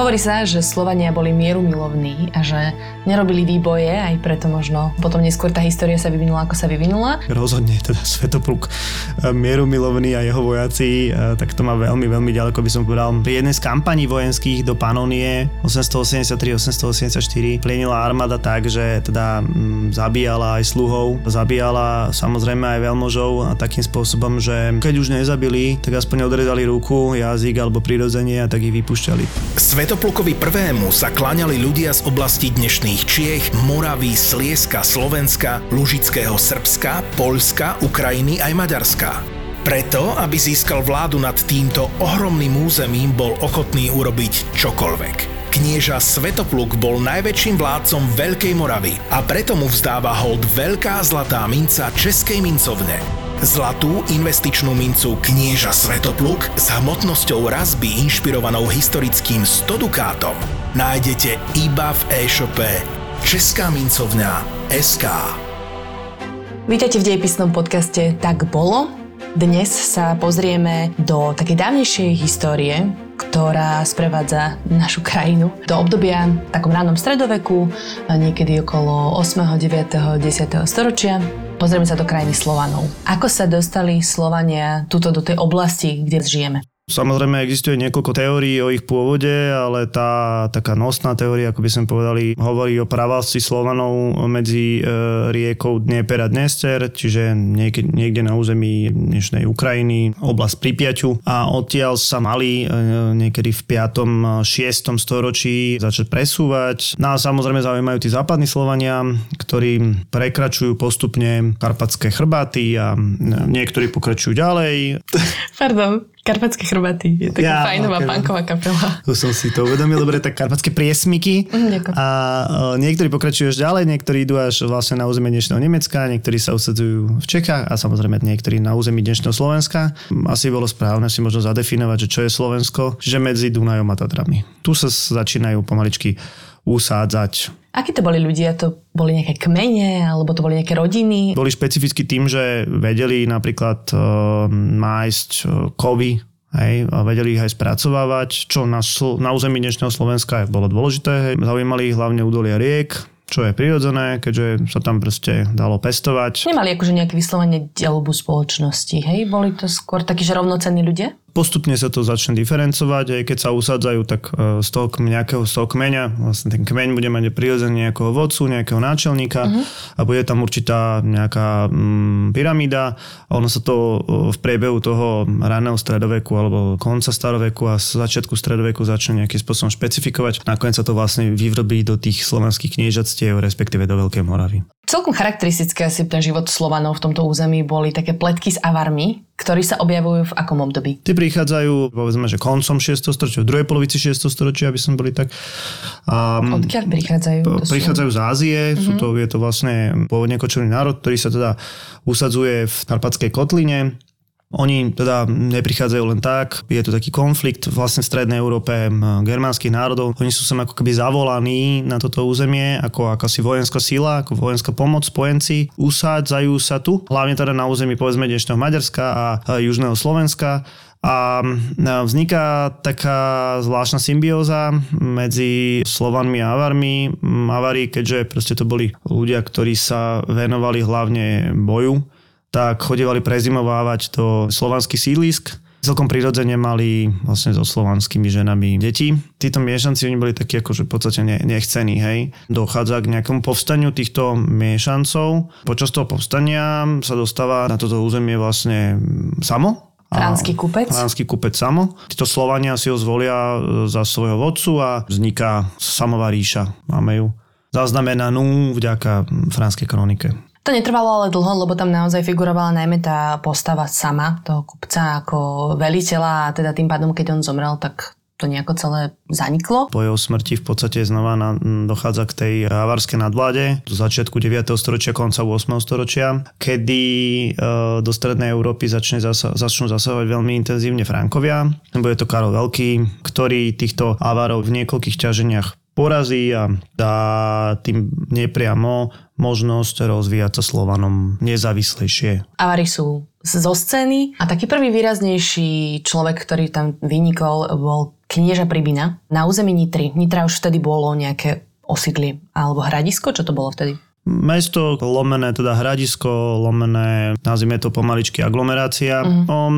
Hovorí sa, že Slovania boli mierumilovní a že nerobili výboje, aj preto možno potom neskôr tá história sa vyvinula, ako sa vyvinula. Rozhodne teda Svetopluk mierumilovný a jeho vojaci, e, tak to má veľmi, veľmi ďaleko by som povedal. Pri jednej z kampaní vojenských do Panonie 883-884 plienila armáda tak, že teda m, zabíjala aj sluhov, zabíjala samozrejme aj veľmožov a takým spôsobom, že keď už nezabili, tak aspoň odrezali ruku, jazyk alebo prirodzenie a tak ich vypúšťali. Svetoplukovi prvému sa kláňali ľudia z oblasti dnešných Čiech, Moravy, Slieska, Slovenska, Lužického Srbska, Poľska, Ukrajiny aj Maďarska. Preto, aby získal vládu nad týmto ohromným územím, bol ochotný urobiť čokoľvek. Knieža Svetopluk bol najväčším vládcom Veľkej Moravy a preto mu vzdáva hold veľká zlatá minca Českej mincovne. Zlatú investičnú mincu knieža Svetopluk s hmotnosťou razby inšpirovanou historickým 100 dukátom nájdete iba v e-shope Česká mincovňa SK. Vítajte v dejepisnom podcaste Tak bolo. Dnes sa pozrieme do takej dávnejšej histórie, ktorá sprevádza našu krajinu do obdobia v takom ránom stredoveku, niekedy okolo 8., 9., 10. storočia. Pozrieme sa do krajiny Slovanov. Ako sa dostali Slovania tuto do tej oblasti, kde žijeme? Samozrejme existuje niekoľko teórií o ich pôvode, ale tá taká nosná teória, ako by sme povedali, hovorí o pravalství Slovanov medzi e, riekou Dnieper a Dnester, čiže niekde, niekde na území dnešnej Ukrajiny, oblasť Pripiaťu a odtiaľ sa mali e, niekedy v 5. 6. storočí začať presúvať. No a samozrejme zaujímajú tí západní Slovania, ktorí prekračujú postupne karpatské chrbáty a niektorí pokračujú ďalej. Pardon. Karpatské chrbaty. Je taká ja, fajnová okay. punková kapela. Tu som si to uvedomil. Dobre, tak karpatské priesmiky. Mm, a uh, niektorí pokračujú až ďalej, niektorí idú až vlastne na územie dnešného Nemecka, niektorí sa usadzujú v Čechách a samozrejme niektorí na území dnešného Slovenska. Asi bolo správne si možno zadefinovať, že čo je Slovensko, že medzi Dunajom a Tatrami. Tu sa začínajú pomaličky usádzať. Akí to boli ľudia? To boli nejaké kmene, alebo to boli nejaké rodiny? Boli špecificky tým, že vedeli napríklad uh, nájsť uh, kovy, Hej, a vedeli ich aj spracovávať, čo na, na území dnešného Slovenska bolo dôležité. Hej. Zaujímali ich hlavne údolia riek, čo je prirodzené, keďže sa tam proste dalo pestovať. Nemali akože nejaké vyslovene delbu spoločnosti, hej? Boli to skôr takí, že rovnocenní ľudia? Postupne sa to začne diferencovať, aj keď sa usádzajú, tak e, z toho nejakého z toho kmeňa, vlastne ten kmeň bude mať prirodzene nejakého vodcu, nejakého náčelníka uh-huh. a bude tam určitá nejaká mm, pyramída a ono sa to e, v priebehu toho raného stredoveku alebo konca staroveku a začiatku stredoveku začne nejakým spôsobom špecifikovať. Nakoniec sa to vlastne vyvrobí do tých slovanských kniežatstiev, respektíve do Veľkej Moravy. Celkom charakteristické asi pre život Slovanov v tomto území boli také pletky s avarmi, ktorí sa objavujú v akom období? Tí prichádzajú, povedzme, že koncom 6. storočia, v druhej polovici 6. storočia, aby sme boli tak. A, Odkiaľ prichádzajú? To prichádzajú sú... z Ázie, uh-huh. sú to, je to vlastne pôvodne kočovný národ, ktorý sa teda usadzuje v Karpatskej kotline oni teda neprichádzajú len tak, je to taký konflikt vlastne v Strednej Európe germánskych národov. Oni sú sem ako keby zavolaní na toto územie ako akási vojenská sila, ako vojenská pomoc, spojenci. Usádzajú sa tu, hlavne teda na území povedzme dnešného Maďarska a južného Slovenska a vzniká taká zvláštna symbióza medzi Slovanmi a Avarmi. Avari, keďže proste to boli ľudia, ktorí sa venovali hlavne boju, tak chodevali prezimovávať do slovanských sídlisk. Celkom prirodzene mali vlastne so slovanskými ženami deti. Títo miešanci, oni boli takí akože v podstate nechcení, hej. Dochádza k nejakému povstaniu týchto miešancov. Počas toho povstania sa dostáva na toto územie vlastne samo, Franský kupec? Franský kupec samo. Títo Slovania si ho zvolia za svojho vodcu a vzniká samová ríša. Máme ju zaznamenanú vďaka franskej kronike. To netrvalo ale dlho, lebo tam naozaj figurovala najmä tá postava sama, toho kupca ako veliteľa a teda tým pádom, keď on zomrel, tak to nejako celé zaniklo. Po jeho smrti v podstate znova na, dochádza k tej avarskej nadvláde z začiatku 9. storočia, konca 8. storočia, kedy e, do strednej Európy začne zasa, začnú zasahovať veľmi intenzívne Frankovia. Bude to Karol Veľký, ktorý týchto avarov v niekoľkých ťaženiach porazí a dá tým nepriamo možnosť rozvíjať sa Slovanom nezávislejšie. Avary sú zo scény a taký prvý výraznejší človek, ktorý tam vynikol, bol knieža Pribina na území Nitry. Nitra už vtedy bolo nejaké osídlie alebo hradisko, čo to bolo vtedy? Mesto lomené, teda hradisko, lomené, nazvime to pomaličky aglomerácia. Uh-huh. O e,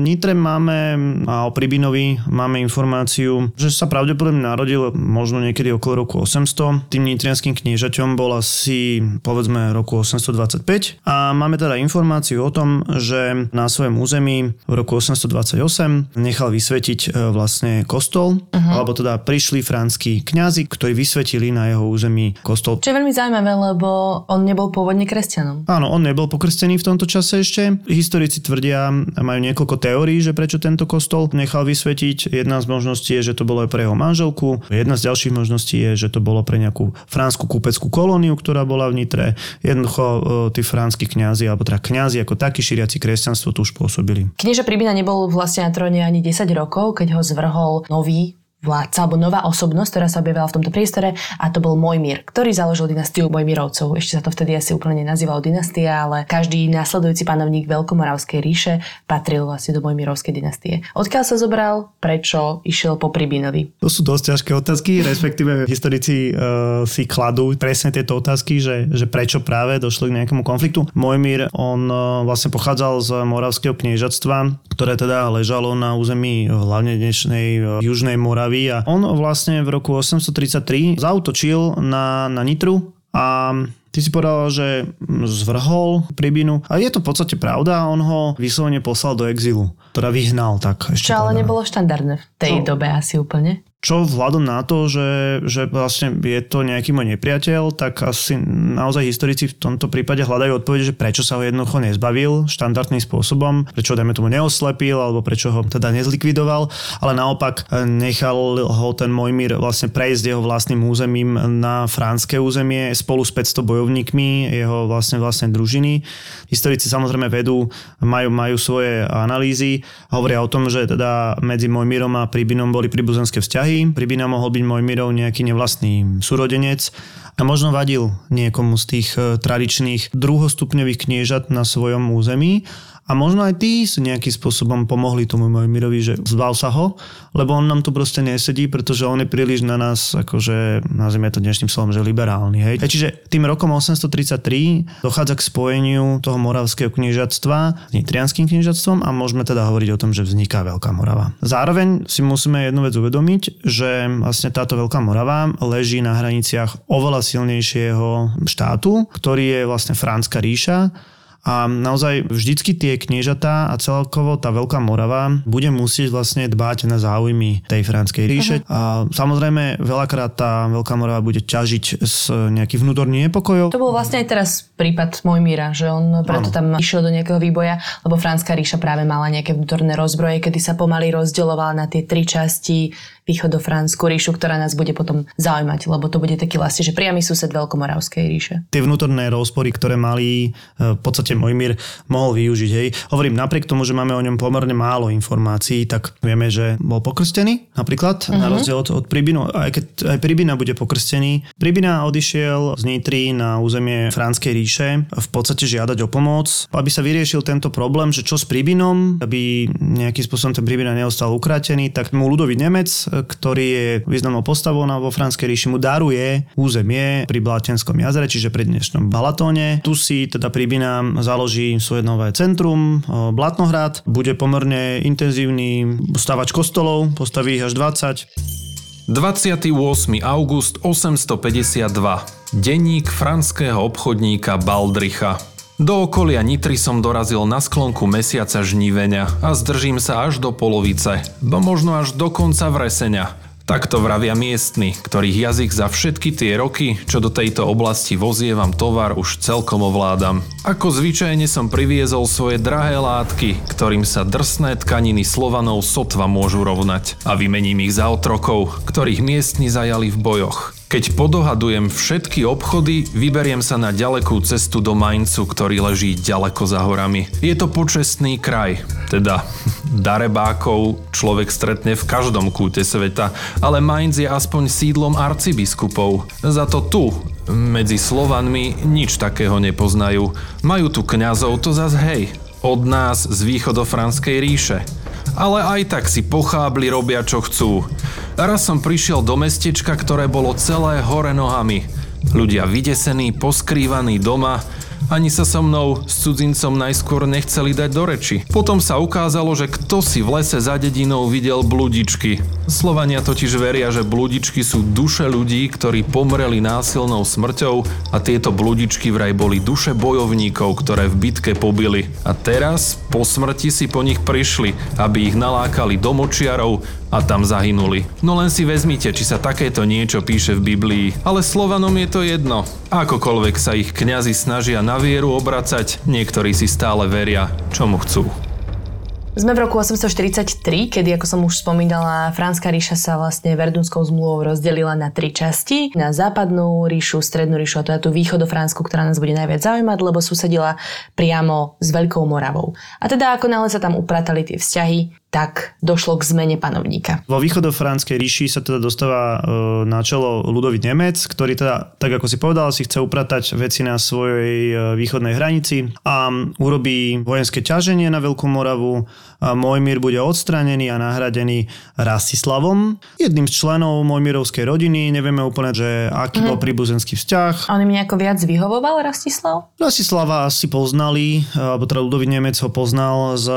Nitre máme a o Pribinovi máme informáciu, že sa pravdepodobne narodil možno niekedy okolo roku 800. Tým nitrianským kniežaťom bol asi povedzme roku 825 a máme teda informáciu o tom, že na svojom území v roku 828 nechal vysvetiť e, vlastne kostol, uh-huh. alebo teda prišli franskí kňazi, ktorí vysvetili na jeho území kostol. Čo je veľmi zaujímavé, lebo on nebol pôvodne kresťanom. Áno, on nebol pokrstený v tomto čase ešte. Historici tvrdia, majú niekoľko teórií, že prečo tento kostol nechal vysvetiť. Jedna z možností je, že to bolo aj pre jeho manželku. Jedna z ďalších možností je, že to bolo pre nejakú fransku kúpeckú kolóniu, ktorá bola v Nitre. Jednoducho e, tí franskí kňazi, alebo teda kňazi ako takí šíriaci kresťanstvo tu už pôsobili. Knieža Pribina nebol vlastne na tróne ani 10 rokov, keď ho zvrhol nový vládca alebo nová osobnosť, ktorá sa objavila v tomto priestore a to bol Mojmír, ktorý založil dynastiu Mojmírovcov. Ešte sa to vtedy asi úplne nenazývalo dynastia, ale každý následujúci panovník Veľkomoravskej ríše patril vlastne do Mojmírovskej dynastie. Odkiaľ sa zobral, prečo išiel po Pribinovi? To sú dosť ťažké otázky, respektíve historici uh, si kladú presne tieto otázky, že, že prečo práve došlo k nejakému konfliktu. Mojmír, on uh, vlastne pochádzal z Moravského kniežatstva, ktoré teda ležalo na území hlavne dnešnej uh, Južnej Moravy Moravy a on vlastne v roku 833 zautočil na, na Nitru a Ty si povedal, že zvrhol Pribinu. A je to v podstate pravda, on ho vyslovene poslal do exilu. Teda vyhnal tak. Ešte Čo ale nebolo štandardné v tej no. dobe asi úplne čo vzhľadom na to, že, že vlastne je to nejaký môj nepriateľ, tak asi naozaj historici v tomto prípade hľadajú odpovede, že prečo sa ho jednoducho nezbavil štandardným spôsobom, prečo dajme tomu neoslepil, alebo prečo ho teda nezlikvidoval, ale naopak eh, nechal ho ten Mojmír vlastne prejsť jeho vlastným územím na franské územie spolu s 500 bojovníkmi jeho vlastne vlastne družiny. Historici samozrejme vedú, majú, majú svoje analýzy hovoria o tom, že teda medzi Mojmírom a Pribinom boli príbuzenské vzťahy, Pribina mohol byť Mojmirov nejaký nevlastný súrodenec a možno vadil niekomu z tých eh, tradičných druhostupňových kniežat na svojom území a možno aj tí si nejakým spôsobom pomohli tomu Mojmirovi, že zbal sa ho, lebo on nám tu proste nesedí, pretože on je príliš na nás, akože nazvime to dnešným slovom, že liberálny. Hej. A čiže tým rokom 833 dochádza k spojeniu toho moravského kniežatstva s nitrianským kniežatstvom a môžeme teda hovoriť o tom, že vzniká Veľká Morava. Zároveň si musíme jednu vec uvedomiť, že vlastne táto Veľká Morava leží na hraniciach oveľa silnejšieho štátu, ktorý je vlastne Franská ríša, a naozaj vždycky tie kniežatá a celkovo tá Veľká Morava bude musieť vlastne dbať na záujmy tej franskej ríše. Uh-huh. A samozrejme veľakrát tá Veľká Morava bude ťažiť z nejakých vnútorných nepokojov. To bol vlastne aj teraz prípad Mojmíra, že on preto ano. tam išiel do nejakého výboja, lebo franská ríša práve mala nejaké vnútorné rozbroje, kedy sa pomaly rozdeľovala na tie tri časti východofránsku ríšu, ktorá nás bude potom zaujímať, lebo to bude taký vlastne, že priamy sused Veľkomoravskej ríše. Tie vnútorné rozpory, ktoré mali e, v podstate Mojmír mohol využiť. Hej. Hovorím, napriek tomu, že máme o ňom pomerne málo informácií, tak vieme, že bol pokrstený napríklad, uh-huh. na mhm. rozdiel od, od Pribinu. Aj keď aj Pribina bude pokrstený. Pribina odišiel z Nitry na územie Franskej ríše v podstate žiadať o pomoc, aby sa vyriešil tento problém, že čo s Pribinom, aby nejakým spôsobom ten Pribina neostal ukrátený, tak mu ľudový Nemec ktorý je významnou postavou vo Franskej ríši, mu daruje územie pri Blatenskom jazere, čiže pri dnešnom Balatóne. Tu si teda Pribina založí svoje nové centrum, Blatnohrad, bude pomerne intenzívny stavač kostolov, postaví ich až 20. 28. august 852. Denník franského obchodníka Baldricha. Do okolia Nitry som dorazil na sklonku mesiaca žnívenia a zdržím sa až do polovice, bo možno až do konca vresenia. Takto vravia miestni, ktorých jazyk za všetky tie roky, čo do tejto oblasti vozievam tovar, už celkom ovládam. Ako zvyčajne som priviezol svoje drahé látky, ktorým sa drsné tkaniny Slovanov sotva môžu rovnať a vymením ich za otrokov, ktorých miestni zajali v bojoch. Keď podohadujem všetky obchody, vyberiem sa na ďalekú cestu do Maincu, ktorý leží ďaleko za horami. Je to počestný kraj, teda darebákov človek stretne v každom kúte sveta, ale Mainz je aspoň sídlom arcibiskupov. Za to tu, medzi Slovanmi, nič takého nepoznajú. Majú tu kňazov, to zas hej, od nás z východofranskej ríše ale aj tak si pochábli robia čo chcú. Raz som prišiel do mestečka, ktoré bolo celé hore nohami. Ľudia vydesení, poskrývaní doma, ani sa so mnou s cudzincom najskôr nechceli dať do reči. Potom sa ukázalo, že kto si v lese za dedinou videl bludičky. Slovania totiž veria, že bludičky sú duše ľudí, ktorí pomreli násilnou smrťou a tieto bludičky vraj boli duše bojovníkov, ktoré v bitke pobili. A teraz, po smrti si po nich prišli, aby ich nalákali do močiarov a tam zahynuli. No len si vezmite, či sa takéto niečo píše v Biblii. Ale Slovanom je to jedno. Akokoľvek sa ich kňazi snažia na vieru obracať, niektorí si stále veria, čomu chcú. Sme v roku 843, kedy, ako som už spomínala, Franská ríša sa vlastne Verdunskou zmluvou rozdelila na tri časti. Na západnú ríšu, strednú ríšu a teda tú východofránsku, ktorá nás bude najviac zaujímať, lebo susedila priamo s Veľkou Moravou. A teda ako náhle sa tam upratali tie vzťahy, tak došlo k zmene panovníka. Vo východofránskej ríši sa teda dostáva e, na čelo ľudový Nemec, ktorý teda, tak ako si povedal, si chce upratať veci na svojej e, východnej hranici a urobí vojenské ťaženie na Veľkú Moravu. Mojmír bude odstranený a nahradený Rastislavom, jedným z členov Mojmírovskej rodiny. Nevieme úplne, že aký mm. bol príbuzenský vzťah. On im nejako viac vyhovoval Rastislav? Rastislava asi poznali, alebo teda ľudový Nemec ho poznal z,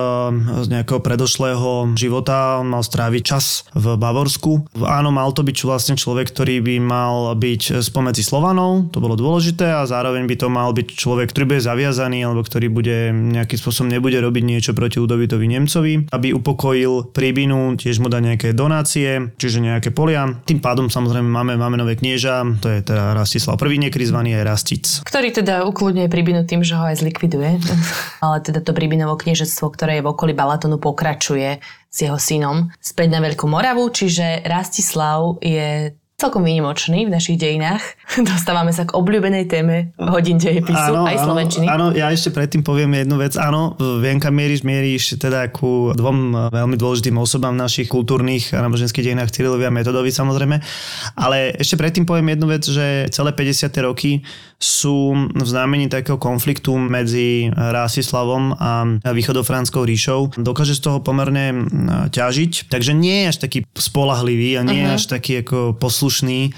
z nejakého predošlého života, on mal stráviť čas v Bavorsku. Áno, mal to byť vlastne človek, ktorý by mal byť spomedzi Slovanov, to bolo dôležité a zároveň by to mal byť človek, ktorý bude zaviazaný alebo ktorý bude nejakým spôsobom nebude robiť niečo proti Udovitovi Nemcovi, aby upokojil príbinu, tiež mu dá nejaké donácie, čiže nejaké polia. Tým pádom samozrejme máme, máme nové knieža, to je teda Rastislav I nekrizvaný aj Rastic. Ktorý teda ukludňuje príbinu tým, že ho aj zlikviduje. Ale teda to príbinovo kniežectvo, ktoré je v okolí Balatonu, pokračuje s jeho synom späť na Veľkú Moravu, čiže Rastislav je celkom výnimočný v našich dejinách. Dostávame sa k obľúbenej téme hodín dejepisu, áno, aj slovenčiny. Áno, ja ešte predtým poviem jednu vec. Áno, viem, kam mieríš, mieríš teda ku dvom veľmi dôležitým osobám v našich kultúrnych a náboženských dejinách Cyrilovi a Metodovi samozrejme. Ale ešte predtým poviem jednu vec, že celé 50. roky sú v znamení takého konfliktu medzi Rásislavom a východofránskou ríšou. Dokáže z toho pomerne ťažiť, takže nie je až taký spolahlivý a nie uh-huh. je mhm. až taký ako poslušný.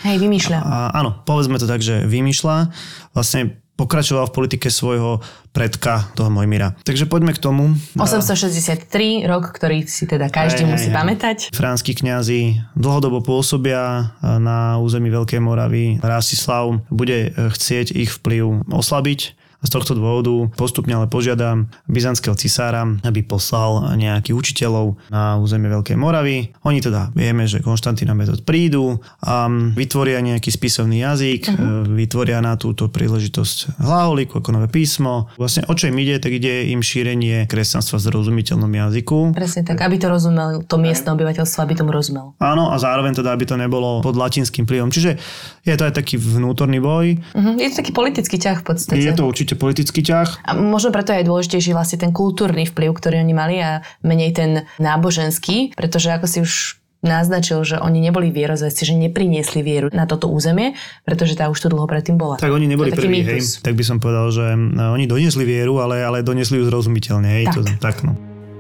Hej, vymýšľa. A, áno, povedzme to tak, že vymýšľa. Vlastne pokračoval v politike svojho predka, toho Mojmira. Takže poďme k tomu. 863, rok, ktorý si teda každý musí aj, pamätať. Franskí kňazi dlhodobo pôsobia na území Veľkej Moravy. Rastislav bude chcieť ich vplyv oslabiť z tohto dôvodu postupne ale požiadam byzantského cisára, aby poslal nejakých učiteľov na územie Veľkej Moravy. Oni teda vieme, že Konštantína Metod prídu a vytvoria nejaký spisovný jazyk, uh-huh. vytvoria na túto príležitosť hlaholiku ako nové písmo. Vlastne o čo im ide, tak ide im šírenie kresťanstva v zrozumiteľnom jazyku. Presne tak, aby to rozumel, to miestne obyvateľstvo, aby tomu rozumel. Áno, a zároveň teda, aby to nebolo pod latinským vplyvom. Čiže je to aj taký vnútorný boj. Uh-huh. Je to taký politický ťah v podstate. Je to určite určite politický ťah. A možno preto je dôležitejší vlastne ten kultúrny vplyv, ktorý oni mali a menej ten náboženský, pretože ako si už naznačil, že oni neboli vierozvesti, že nepriniesli vieru na toto územie, pretože tá už tu dlho predtým bola. Tak oni neboli prví, hej. Tak by som povedal, že no, oni doniesli vieru, ale, ale doniesli ju zrozumiteľne, hej. Tak. To, tak no.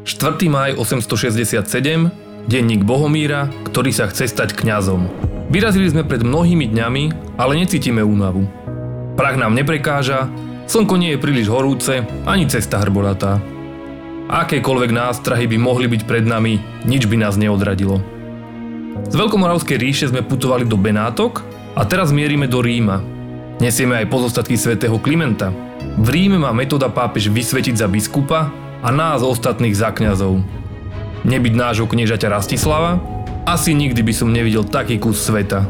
4. maj 867, denník Bohomíra, ktorý sa chce stať kňazom. Vyrazili sme pred mnohými dňami, ale necítime únavu. Prach nám neprekáža, Slnko nie je príliš horúce, ani cesta hrbolatá. Akékoľvek nástrahy by mohli byť pred nami, nič by nás neodradilo. Z Veľkomoravskej ríše sme putovali do Benátok a teraz mierime do Ríma. Nesieme aj pozostatky svätého Klimenta. V Ríme má metóda pápež vysvetiť za biskupa a nás ostatných za kňazov. Nebyť nášho kniežaťa Rastislava, Asi nikdy by som nevidel taký kus sveta.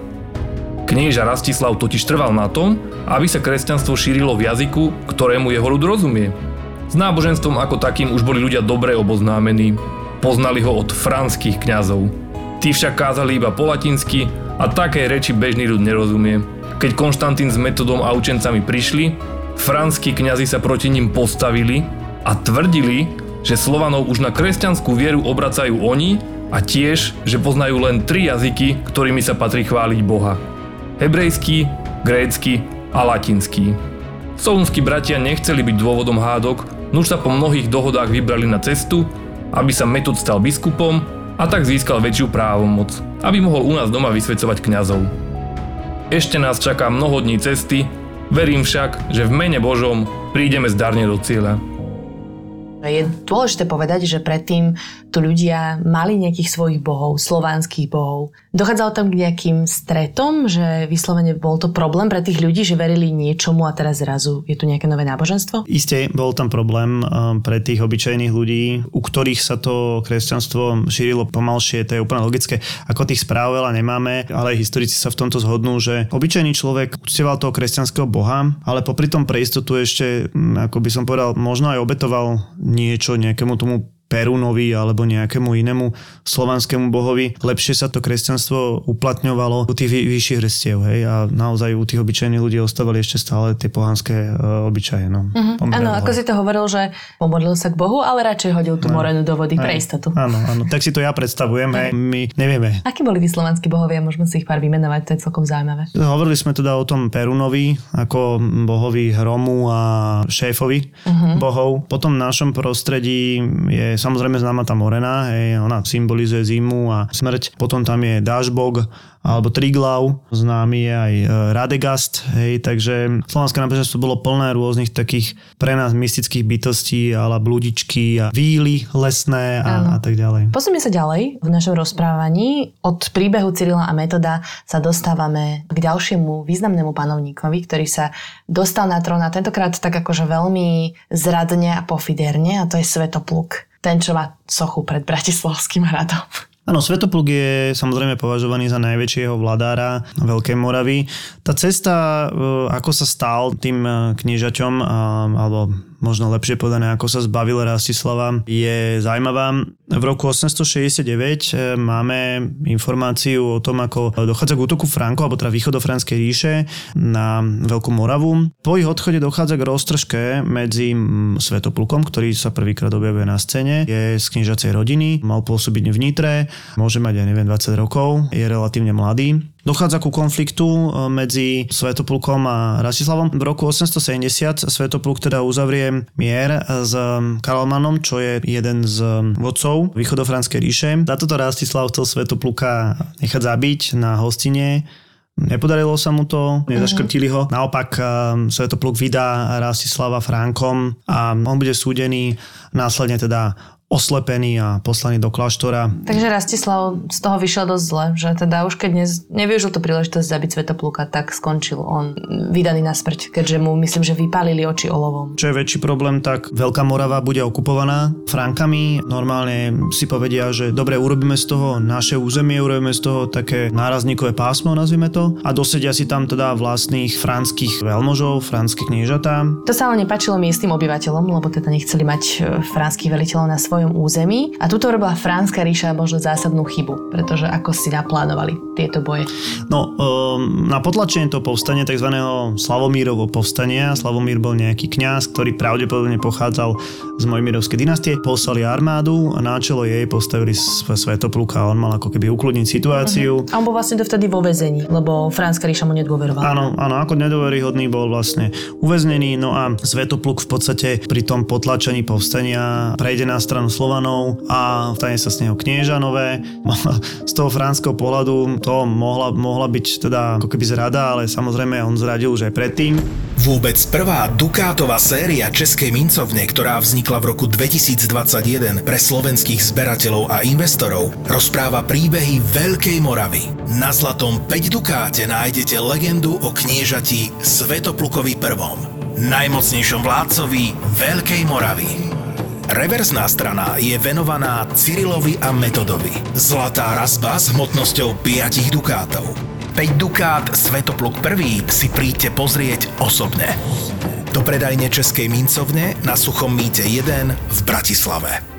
Knieža Rastislav totiž trval na tom, aby sa kresťanstvo šírilo v jazyku, ktorému jeho ľud rozumie. S náboženstvom ako takým už boli ľudia dobre oboznámení. Poznali ho od franských kňazov. Tí však kázali iba po latinsky a také reči bežný ľud nerozumie. Keď Konštantín s metodom a učencami prišli, franskí kňazi sa proti ním postavili a tvrdili, že Slovanov už na kresťanskú vieru obracajú oni a tiež, že poznajú len tri jazyky, ktorými sa patrí chváliť Boha. Hebrejský, grécky a latinský. Solunskí bratia nechceli byť dôvodom hádok, nuž sa po mnohých dohodách vybrali na cestu, aby sa Metod stal biskupom a tak získal väčšiu právomoc, aby mohol u nás doma vysvedcovať kňazov. Ešte nás čaká mnoho dní cesty, verím však, že v mene Božom prídeme zdarne do cieľa. Je dôležité povedať, že predtým tu ľudia mali nejakých svojich bohov, slovanských bohov. Dochádzalo tam k nejakým stretom, že vyslovene bol to problém pre tých ľudí, že verili niečomu a teraz zrazu je tu nejaké nové náboženstvo? Isté, bol tam problém um, pre tých obyčajných ľudí, u ktorých sa to kresťanstvo šírilo pomalšie, to je úplne logické. Ako tých správ veľa nemáme, ale historici sa v tomto zhodnú, že obyčajný človek uctieval toho kresťanského boha, ale popri tom pre istotu ešte, mm, ako by som povedal, možno aj obetoval niečo nejakému tomu Perunovi alebo nejakému inému slovanskému bohovi. Lepšie sa to kresťanstvo uplatňovalo u tých vy, vyšších vrstiev, hej, a naozaj u tých obyčajných ľudí ostávali ešte stále tie pohanské uh, obyčaje. No, uh-huh. Áno, ako si to hovoril, že pomodlil sa k Bohu, ale radšej hodil tú morenu do vody pre istotu. Áno, áno, tak si to ja predstavujem, hej, my nevieme. Akí boli tí slovanskí bohovia, môžeme si ich pár vymenovať, to je celkom zaujímavé. Hovorili sme teda o tom Perunovi, ako bohovi hromu a šéfovi uh-huh. bohov. Potom v našom prostredí je samozrejme známa tá Morena, hej, ona symbolizuje zimu a smrť. Potom tam je Dážbog alebo Triglav, známy je aj e, Radegast, hej, takže slovanské náboženstvo bolo plné rôznych takých pre nás mystických bytostí, ale blúdičky a víly lesné a, a tak ďalej. Posunieme sa ďalej v našom rozprávaní. Od príbehu Cyrila a Metoda sa dostávame k ďalšiemu významnému panovníkovi, ktorý sa dostal na trón a tentokrát tak akože veľmi zradne a pofiderne a to je Svetopluk ten, čo má sochu pred Bratislavským hradom. Áno, Svetopluk je samozrejme považovaný za najväčšieho vladára Veľkej Moravy. Tá cesta, e, ako sa stal tým e, kniežaťom, alebo možno lepšie povedané, ako sa zbavil Rastislava, je zaujímavá. V roku 869 eh, máme informáciu o tom, ako dochádza k útoku Franko, alebo teda východofranskej ríše na Veľkú Moravu. Po ich odchode dochádza k roztržke medzi mm, Svetoplukom, ktorý sa prvýkrát objavuje na scéne, je z kniežacej rodiny, mal pôsobiť v Nitre, môže mať, ja neviem, 20 rokov, je relatívne mladý. Dochádza ku konfliktu e, medzi Svetoplukom a Rastislavom. V roku 870 Svetopluk teda uzavrie mier s Karlmanom, čo je jeden z vodcov východofranskej ríše. Za toto Rastislav chcel Svetopluka nechať zabiť na hostine. Nepodarilo sa mu to, nezaškrtili ho. Naopak e, Svetopluk vydá Rastislava Frankom a on bude súdený následne teda oslepený a poslaný do kláštora. Takže Rastislav z toho vyšiel dosť zle, že teda už keď dnes nevyužil to príležitosť zabiť Svetopluka, tak skončil on vydaný na smrť, keďže mu myslím, že vypálili oči olovom. Čo je väčší problém, tak Veľká Morava bude okupovaná Frankami. Normálne si povedia, že dobre, urobíme z toho naše územie, urobíme z toho také nárazníkové pásmo, nazvime to, a dosedia si tam teda vlastných franských veľmožov, franských kniežatá. To sa ale nepačilo miestnym obyvateľom, lebo teda nechceli mať e, franských veliteľov na svoj svojom území a tuto robila Fránska ríša možno zásadnú chybu, pretože ako si naplánovali tieto boje? No, um, na potlačenie toho povstania, tzv. Slavomírovo povstania, Slavomír bol nejaký kňaz, ktorý pravdepodobne pochádzal z Mojmirovskej dynastie, poslali armádu a na čelo jej postavili Svetopluka a on mal ako keby ukludniť situáciu. Uh-huh. A on bol vlastne dovtedy vo vezení, lebo Fránska ríša mu nedôverovala. Áno, áno, ako nedôveryhodný bol vlastne uväznený, no a Svetopluk v podstate pri tom potlačení povstania prejde na stranu Slovanov a stane sa z neho knieža nové. Z toho franského pohľadu to mohla, mohla byť teda ako keby zrada, ale samozrejme on zradil už aj predtým. Vôbec prvá Dukátová séria Českej mincovne, ktorá vznikla v roku 2021 pre slovenských zberateľov a investorov, rozpráva príbehy Veľkej Moravy. Na zlatom 5 Dukáte nájdete legendu o kniežati Svetoplukovi I, najmocnejšom vládcovi Veľkej Moravy. Reverzná strana je venovaná Cyrilovi a Metodovi. Zlatá razba s hmotnosťou 5 dukátov. 5 dukát Svetopluk prvý si príďte pozrieť osobne. Do predajne Českej mincovne na Suchom mýte 1 v Bratislave.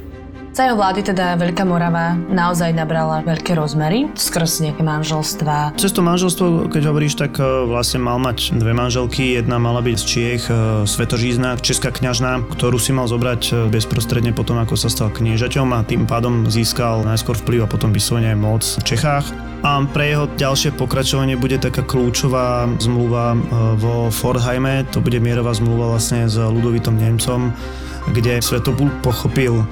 Za jeho vlády teda Veľká Morava naozaj nabrala veľké rozmery skrz nejaké manželstva. Cez to manželstvo, keď hovoríš, tak e, vlastne mal mať dve manželky. Jedna mala byť z Čiech, e, Svetožízna, česká kňažná, ktorú si mal zobrať e, bezprostredne potom, ako sa stal kniežaťom a tým pádom získal najskôr vplyv a potom vyslovene moc v Čechách. A pre jeho ďalšie pokračovanie bude taká kľúčová zmluva vo Fordheime, to bude mierová zmluva vlastne s Ludovitom Nemcom, kde Svetopul pochopil,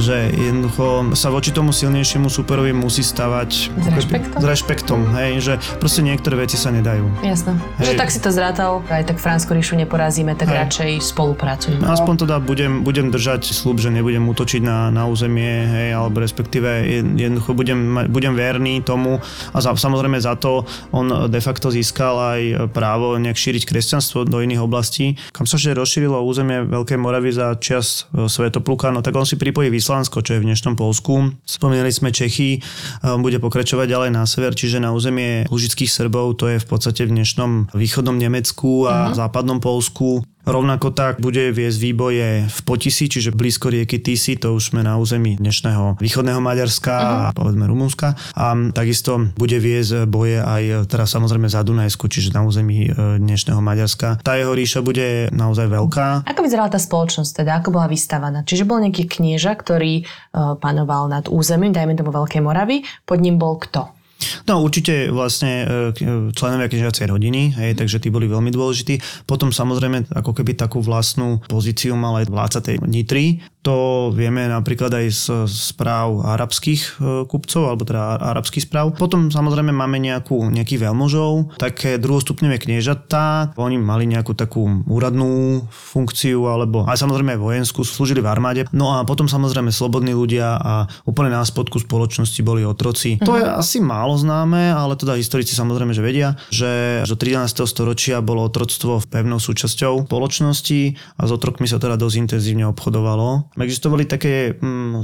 že jednoducho sa voči tomu silnejšiemu superovi musí stavať S rešpektom? s rešpektom, hej, že proste niektoré veci sa nedajú. Jasno. Hej. Že tak si to zrátal, aj tak Fransku ríšu neporazíme, tak Hej. radšej spolupracujeme. Aspoň teda budem, budem držať slub, že nebudem útočiť na, na územie, hej, alebo respektíve jed- jednoducho budem, budem verný tomu a za, samozrejme za to on de facto získal aj právo nejak šíriť kresťanstvo do iných oblastí. Kam sa že rozšírilo územie Veľkej Moravy za čas e, Svetopluka, no tak on si pripojí Vyslansko, čo je v dnešnom Polsku. Spomínali sme Čechy, on bude pokračovať ďalej na sever, čiže na územie lužických Srbov, to je v podstate v dnešnom východnom Nemecku a západnom Polsku. Rovnako tak bude viesť výboje v Potisi, čiže blízko rieky Tisy, to už sme na území dnešného východného Maďarska a povedzme Rumunska. A takisto bude viesť boje aj teraz samozrejme za Dunajsku, čiže na území e, dnešného Maďarska. Tá jeho ríša bude naozaj veľká. Ako vyzerala tá spoločnosť teda? Ako bola vystavaná? Čiže bol nejaký knieža, ktorý uh, panoval nad územím, dajme tomu Veľkej Moravy, pod ním bol kto? No určite vlastne e, e, členovia kniežacej rodiny, hej, takže tí boli veľmi dôležití. Potom samozrejme ako keby takú vlastnú pozíciu mal aj vládca tej Nitry. To vieme napríklad aj z správ arabských e, kupcov, alebo teda arabských správ. Potom samozrejme máme nejakú, nejakých veľmožov, také druhostupňové kniežatá. Oni mali nejakú takú úradnú funkciu, alebo aj samozrejme vojenskú, slúžili v armáde. No a potom samozrejme slobodní ľudia a úplne na spodku spoločnosti boli otroci. To je asi málo známe, ale teda historici samozrejme, že vedia, že do 13. storočia bolo otroctvo pevnou súčasťou spoločnosti a s otrokmi sa teda dosť intenzívne obchodovalo. Existovali také mm,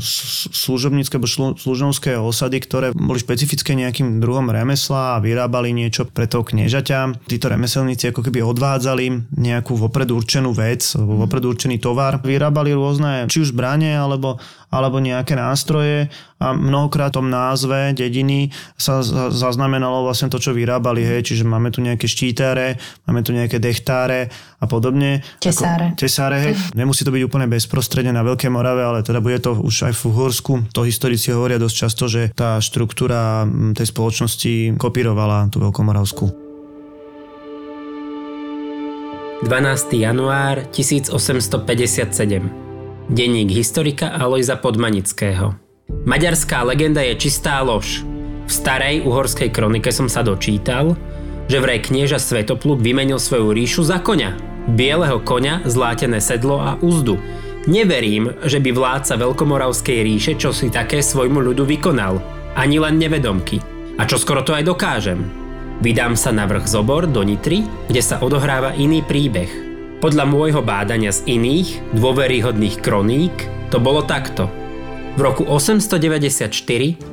služobnícke alebo služnovské osady, ktoré boli špecifické nejakým druhom remesla a vyrábali niečo pre toho kniežaťa. Títo remeselníci ako keby odvádzali nejakú vopred určenú vec, vopred určený tovar. Vyrábali rôzne, či už zbranie, alebo, alebo nejaké nástroje a mnohokrát v tom názve dediny sa za- zaznamenalo vlastne to, čo vyrábali, hej, čiže máme tu nejaké štítáre, máme tu nejaké dechtáre a podobne. Tesáre. Ako, tesáre, hej. Nemusí to byť úplne bezprostredne na Veľkej Morave, ale teda bude to už aj v Uhorsku. To historici hovoria dosť často, že tá štruktúra tej spoločnosti kopírovala tú Veľkomoravskú. 12. január 1857. Denník historika Alojza Podmanického. Maďarská legenda je čistá lož. V starej uhorskej kronike som sa dočítal, že vraj knieža Svetopluk vymenil svoju ríšu za koňa. Bieleho koňa, zlátené sedlo a úzdu. Neverím, že by vládca Veľkomoravskej ríše čo si také svojmu ľudu vykonal. Ani len nevedomky. A čo skoro to aj dokážem. Vydám sa na vrch Zobor do Nitry, kde sa odohráva iný príbeh. Podľa môjho bádania z iných, dôveryhodných kroník, to bolo takto. V roku 894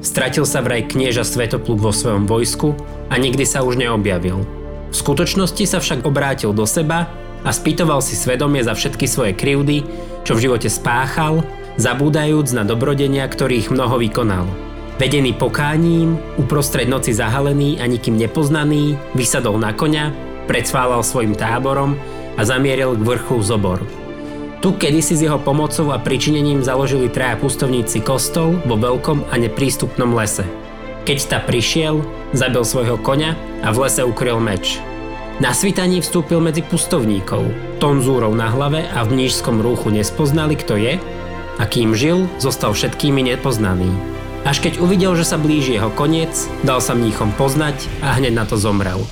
stratil sa vraj knieža Svetopluk vo svojom vojsku a nikdy sa už neobjavil. V skutočnosti sa však obrátil do seba a spýtoval si svedomie za všetky svoje krivdy, čo v živote spáchal, zabúdajúc na dobrodenia, ktorých mnoho vykonal. Vedený pokáním, uprostred noci zahalený a nikým nepoznaný, vysadol na koňa, predsválal svojim táborom a zamieril k vrchu Zobor. Tu kedysi s jeho pomocou a pričinením založili traja pustovníci kostol vo veľkom a neprístupnom lese. Keď ta prišiel, zabil svojho koňa a v lese ukryl meč. Na svitaní vstúpil medzi pustovníkov. Tonzúrov na hlave a v nížskom rúchu nespoznali, kto je a kým žil, zostal všetkými nepoznaný. Až keď uvidel, že sa blíži jeho koniec, dal sa mníchom poznať a hneď na to zomrel.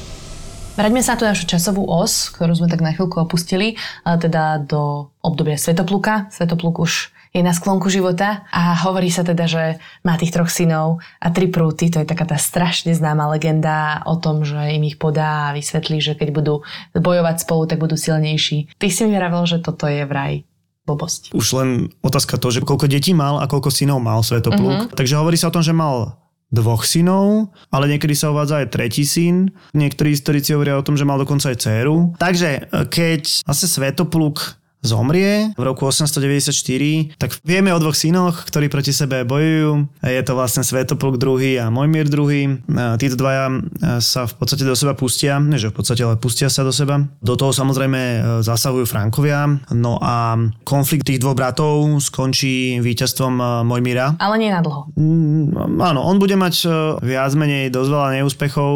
Vráťme sa na tú našu časovú os, ktorú sme tak na chvíľku opustili, teda do obdobia Svetopluka. Svetopluk už je na sklonku života a hovorí sa teda, že má tých troch synov a tri prúty, to je taká tá strašne známa legenda o tom, že im ich podá a vysvetlí, že keď budú bojovať spolu, tak budú silnejší. Ty si mi vravel, že toto je vraj blbosť. Už len otázka to, že koľko detí mal a koľko synov mal Svetopluk. Takže hovorí sa o tom, že mal dvoch synov, ale niekedy sa uvádza aj tretí syn. Niektorí historici hovoria o tom, že mal dokonca aj dceru. Takže e, keď asi Svetopluk zomrie v roku 894, tak vieme o dvoch synoch, ktorí proti sebe bojujú. Je to vlastne Svetopluk II a Mojmír II. Títo dvaja e, sa v podstate do seba pustia, nie že v podstate, ale pustia sa do seba. Do toho samozrejme e, zasahujú Frankovia. No a konflikt tých dvoch bratov skončí víťazstvom e, Mojmíra. Ale nie na dlho. Mm, áno, on bude mať viac menej dosť veľa neúspechov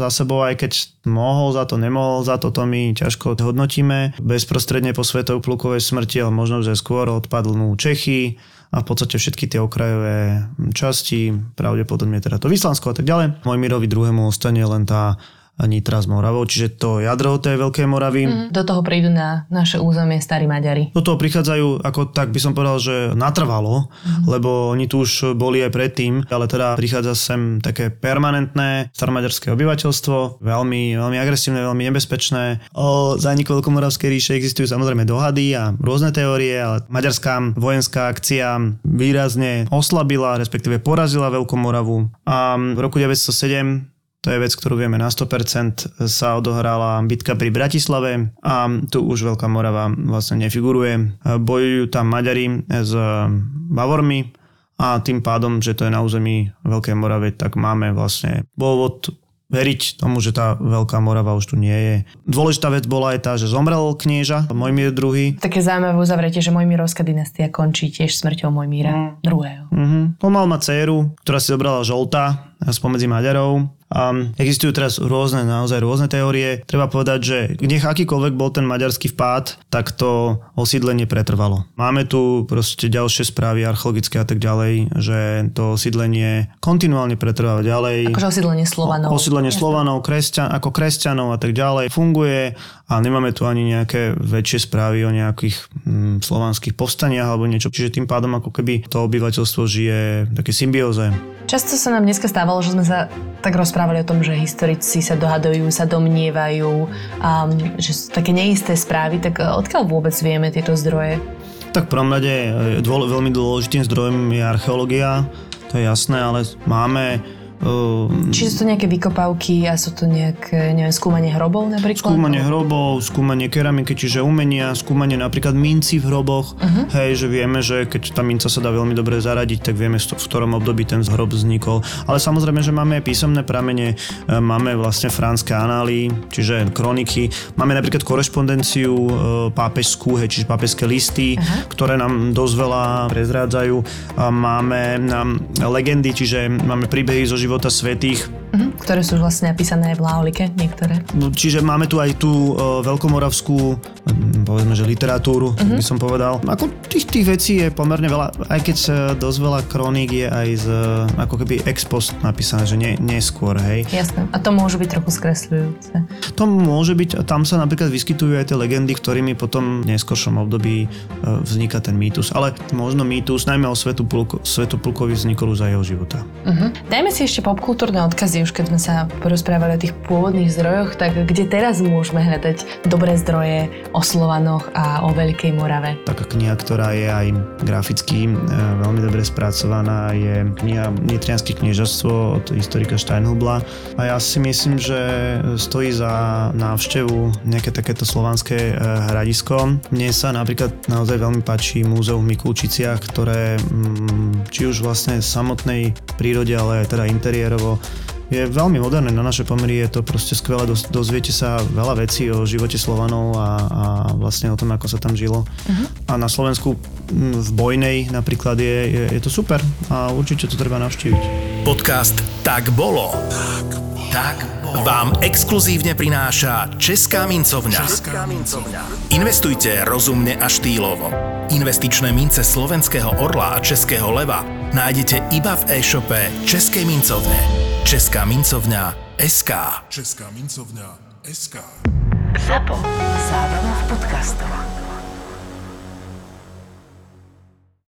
za sebou, aj keď mohol za to, nemohol za to, to my ťažko hodnotíme. Bezprostredne po Svetov plukovej smrti, ale možno, že skôr odpadnú Čechy a v podstate všetky tie okrajové časti, pravdepodobne teda to Vyslansko a tak ďalej. Mojmirovi druhému ostane len tá Nitra s Moravou, čiže to jadro tej Veľkej Moravy. Mm. Do toho prídu na naše územie starí Maďari. Do toho prichádzajú, ako tak by som povedal, že natrvalo, mm. lebo oni tu už boli aj predtým, ale teda prichádza sem také permanentné staromaďarské obyvateľstvo, veľmi, veľmi agresívne, veľmi nebezpečné. O zániku Veľkomoravskej ríše existujú samozrejme dohady a rôzne teórie, ale maďarská vojenská akcia výrazne oslabila, respektíve porazila Veľkomoravu a v roku 907 to je vec, ktorú vieme na 100%, sa odohrala bitka pri Bratislave a tu už Veľká Morava vlastne nefiguruje. Bojujú tam Maďari s Bavormi a tým pádom, že to je na území Veľkej Morave, tak máme vlastne dôvod veriť tomu, že tá Veľká Morava už tu nie je. Dôležitá vec bola aj tá, že zomrel knieža Mojmír II. Také zaujímavé uzavretie, že Mojmírovská dynastia končí tiež smrťou Mojmíra mm. II. Mm-hmm. On mal mať dceru, ktorá si zobrala žolta spomedzi Maďarov Um, existujú teraz rôzne, naozaj rôzne teórie. Treba povedať, že nech akýkoľvek bol ten maďarský vpád, tak to osídlenie pretrvalo. Máme tu proste ďalšie správy archeologické a tak ďalej, že to osídlenie kontinuálne pretrváva ďalej. Akože osídlenie Slovanov. Osídlenie Slovanov, kresťan, ako kresťanov a tak ďalej funguje a nemáme tu ani nejaké väčšie správy o nejakých hm, slovanských povstaniach alebo niečo. Čiže tým pádom ako keby to obyvateľstvo žije také symbióze. Často sa nám dneska stávalo, že sme sa tak rozprávali o tom, že historici sa dohadujú, sa domnievajú, um, že sú také neisté správy, tak uh, odkiaľ vôbec vieme tieto zdroje? Tak v prvom rade e, dôle, veľmi dôležitým zdrojom je archeológia, to je jasné, ale máme Um, Čiže sú to nejaké vykopávky a sú to nejaké, neviem, skúmanie hrobov napríklad? Skúmanie hrobov, skúmanie keramiky, čiže umenia, skúmanie napríklad minci v hroboch. Uh-huh. Hej, že vieme, že keď tá minca sa dá veľmi dobre zaradiť, tak vieme, v ktorom období ten hrob vznikol. Ale samozrejme, že máme aj písomné pramene, e, máme vlastne franské anály, čiže kroniky, máme napríklad korešpondenciu e, pápežskú, hej, čiže pápežské listy, uh-huh. ktoré nám dosť veľa prezrádzajú. Máme nám legendy, čiže máme príbehy zo života života svetých. Uh-huh. Ktoré sú vlastne napísané v Laolike, niektoré. No, čiže máme tu aj tú uh, veľkomoravskú, um, povedzme, že literatúru, uh-huh. by som povedal. Ako tých, tých vecí je pomerne veľa, aj keď dosť veľa kroník je aj z, uh, ako keby ex post napísané, že nie, neskôr, hej. Jasné. A to môže byť trochu skresľujúce. To môže byť, tam sa napríklad vyskytujú aj tie legendy, ktorými potom v neskôršom období uh, vzniká ten mýtus. Ale možno mýtus, najmä o Svetu, Pulko, Svetu Pulkovi vznikol už za jeho života. Uh-huh. Dajme si ešte popkultúrne odkazy, už keď sme sa porozprávali o tých pôvodných zdrojoch, tak kde teraz môžeme hľadať dobré zdroje o Slovanoch a o Veľkej Morave? Taká kniha, ktorá je aj graficky e, veľmi dobre spracovaná, je kniha Nitrianské kniežastvo od historika Steinhubla a ja si myslím, že stojí za návštevu nejaké takéto slovanské e, hradisko. Mne sa napríklad naozaj veľmi páči múzeum v Mikulčiciach, ktoré mm, či už vlastne samotnej prírode, ale aj teda interiérovo je veľmi moderné na naše pomery, je to proste skvelé, dozviete sa veľa vecí o živote Slovanov a, a vlastne o tom, ako sa tam žilo. Uh-huh. A na Slovensku v Bojnej napríklad je, je, je to super a určite to treba navštíviť. Podcast Tak bolo. Tak, tak bolo. Vám exkluzívne prináša Česká mincovňa. Česká mincovňa. Investujte rozumne a štýlovo. Investičné mince slovenského orla a českého leva nájdete iba v e-shope Českej mincovne. Česká mincovňa SK. Česká mincovňa SK. Zapo. Zábrná v podcastovách.